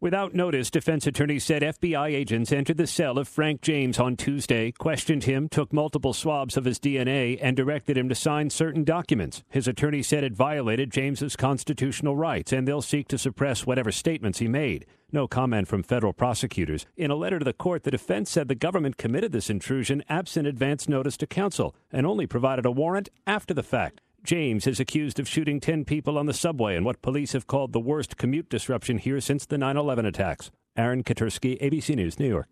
Without notice, defense attorneys said FBI agents entered the cell of Frank James on Tuesday, questioned him, took multiple swabs of his DNA, and directed him to sign certain documents. His attorney said it violated James's constitutional rights, and they'll seek to suppress whatever statements he made. No comment from federal prosecutors. In a letter to the court, the defense said the government committed this intrusion absent advance notice to counsel and only provided a warrant after the fact. James is accused of shooting 10 people on the subway in what police have called the worst commute disruption here since the 9 11 attacks. Aaron Katersky, ABC News, New York.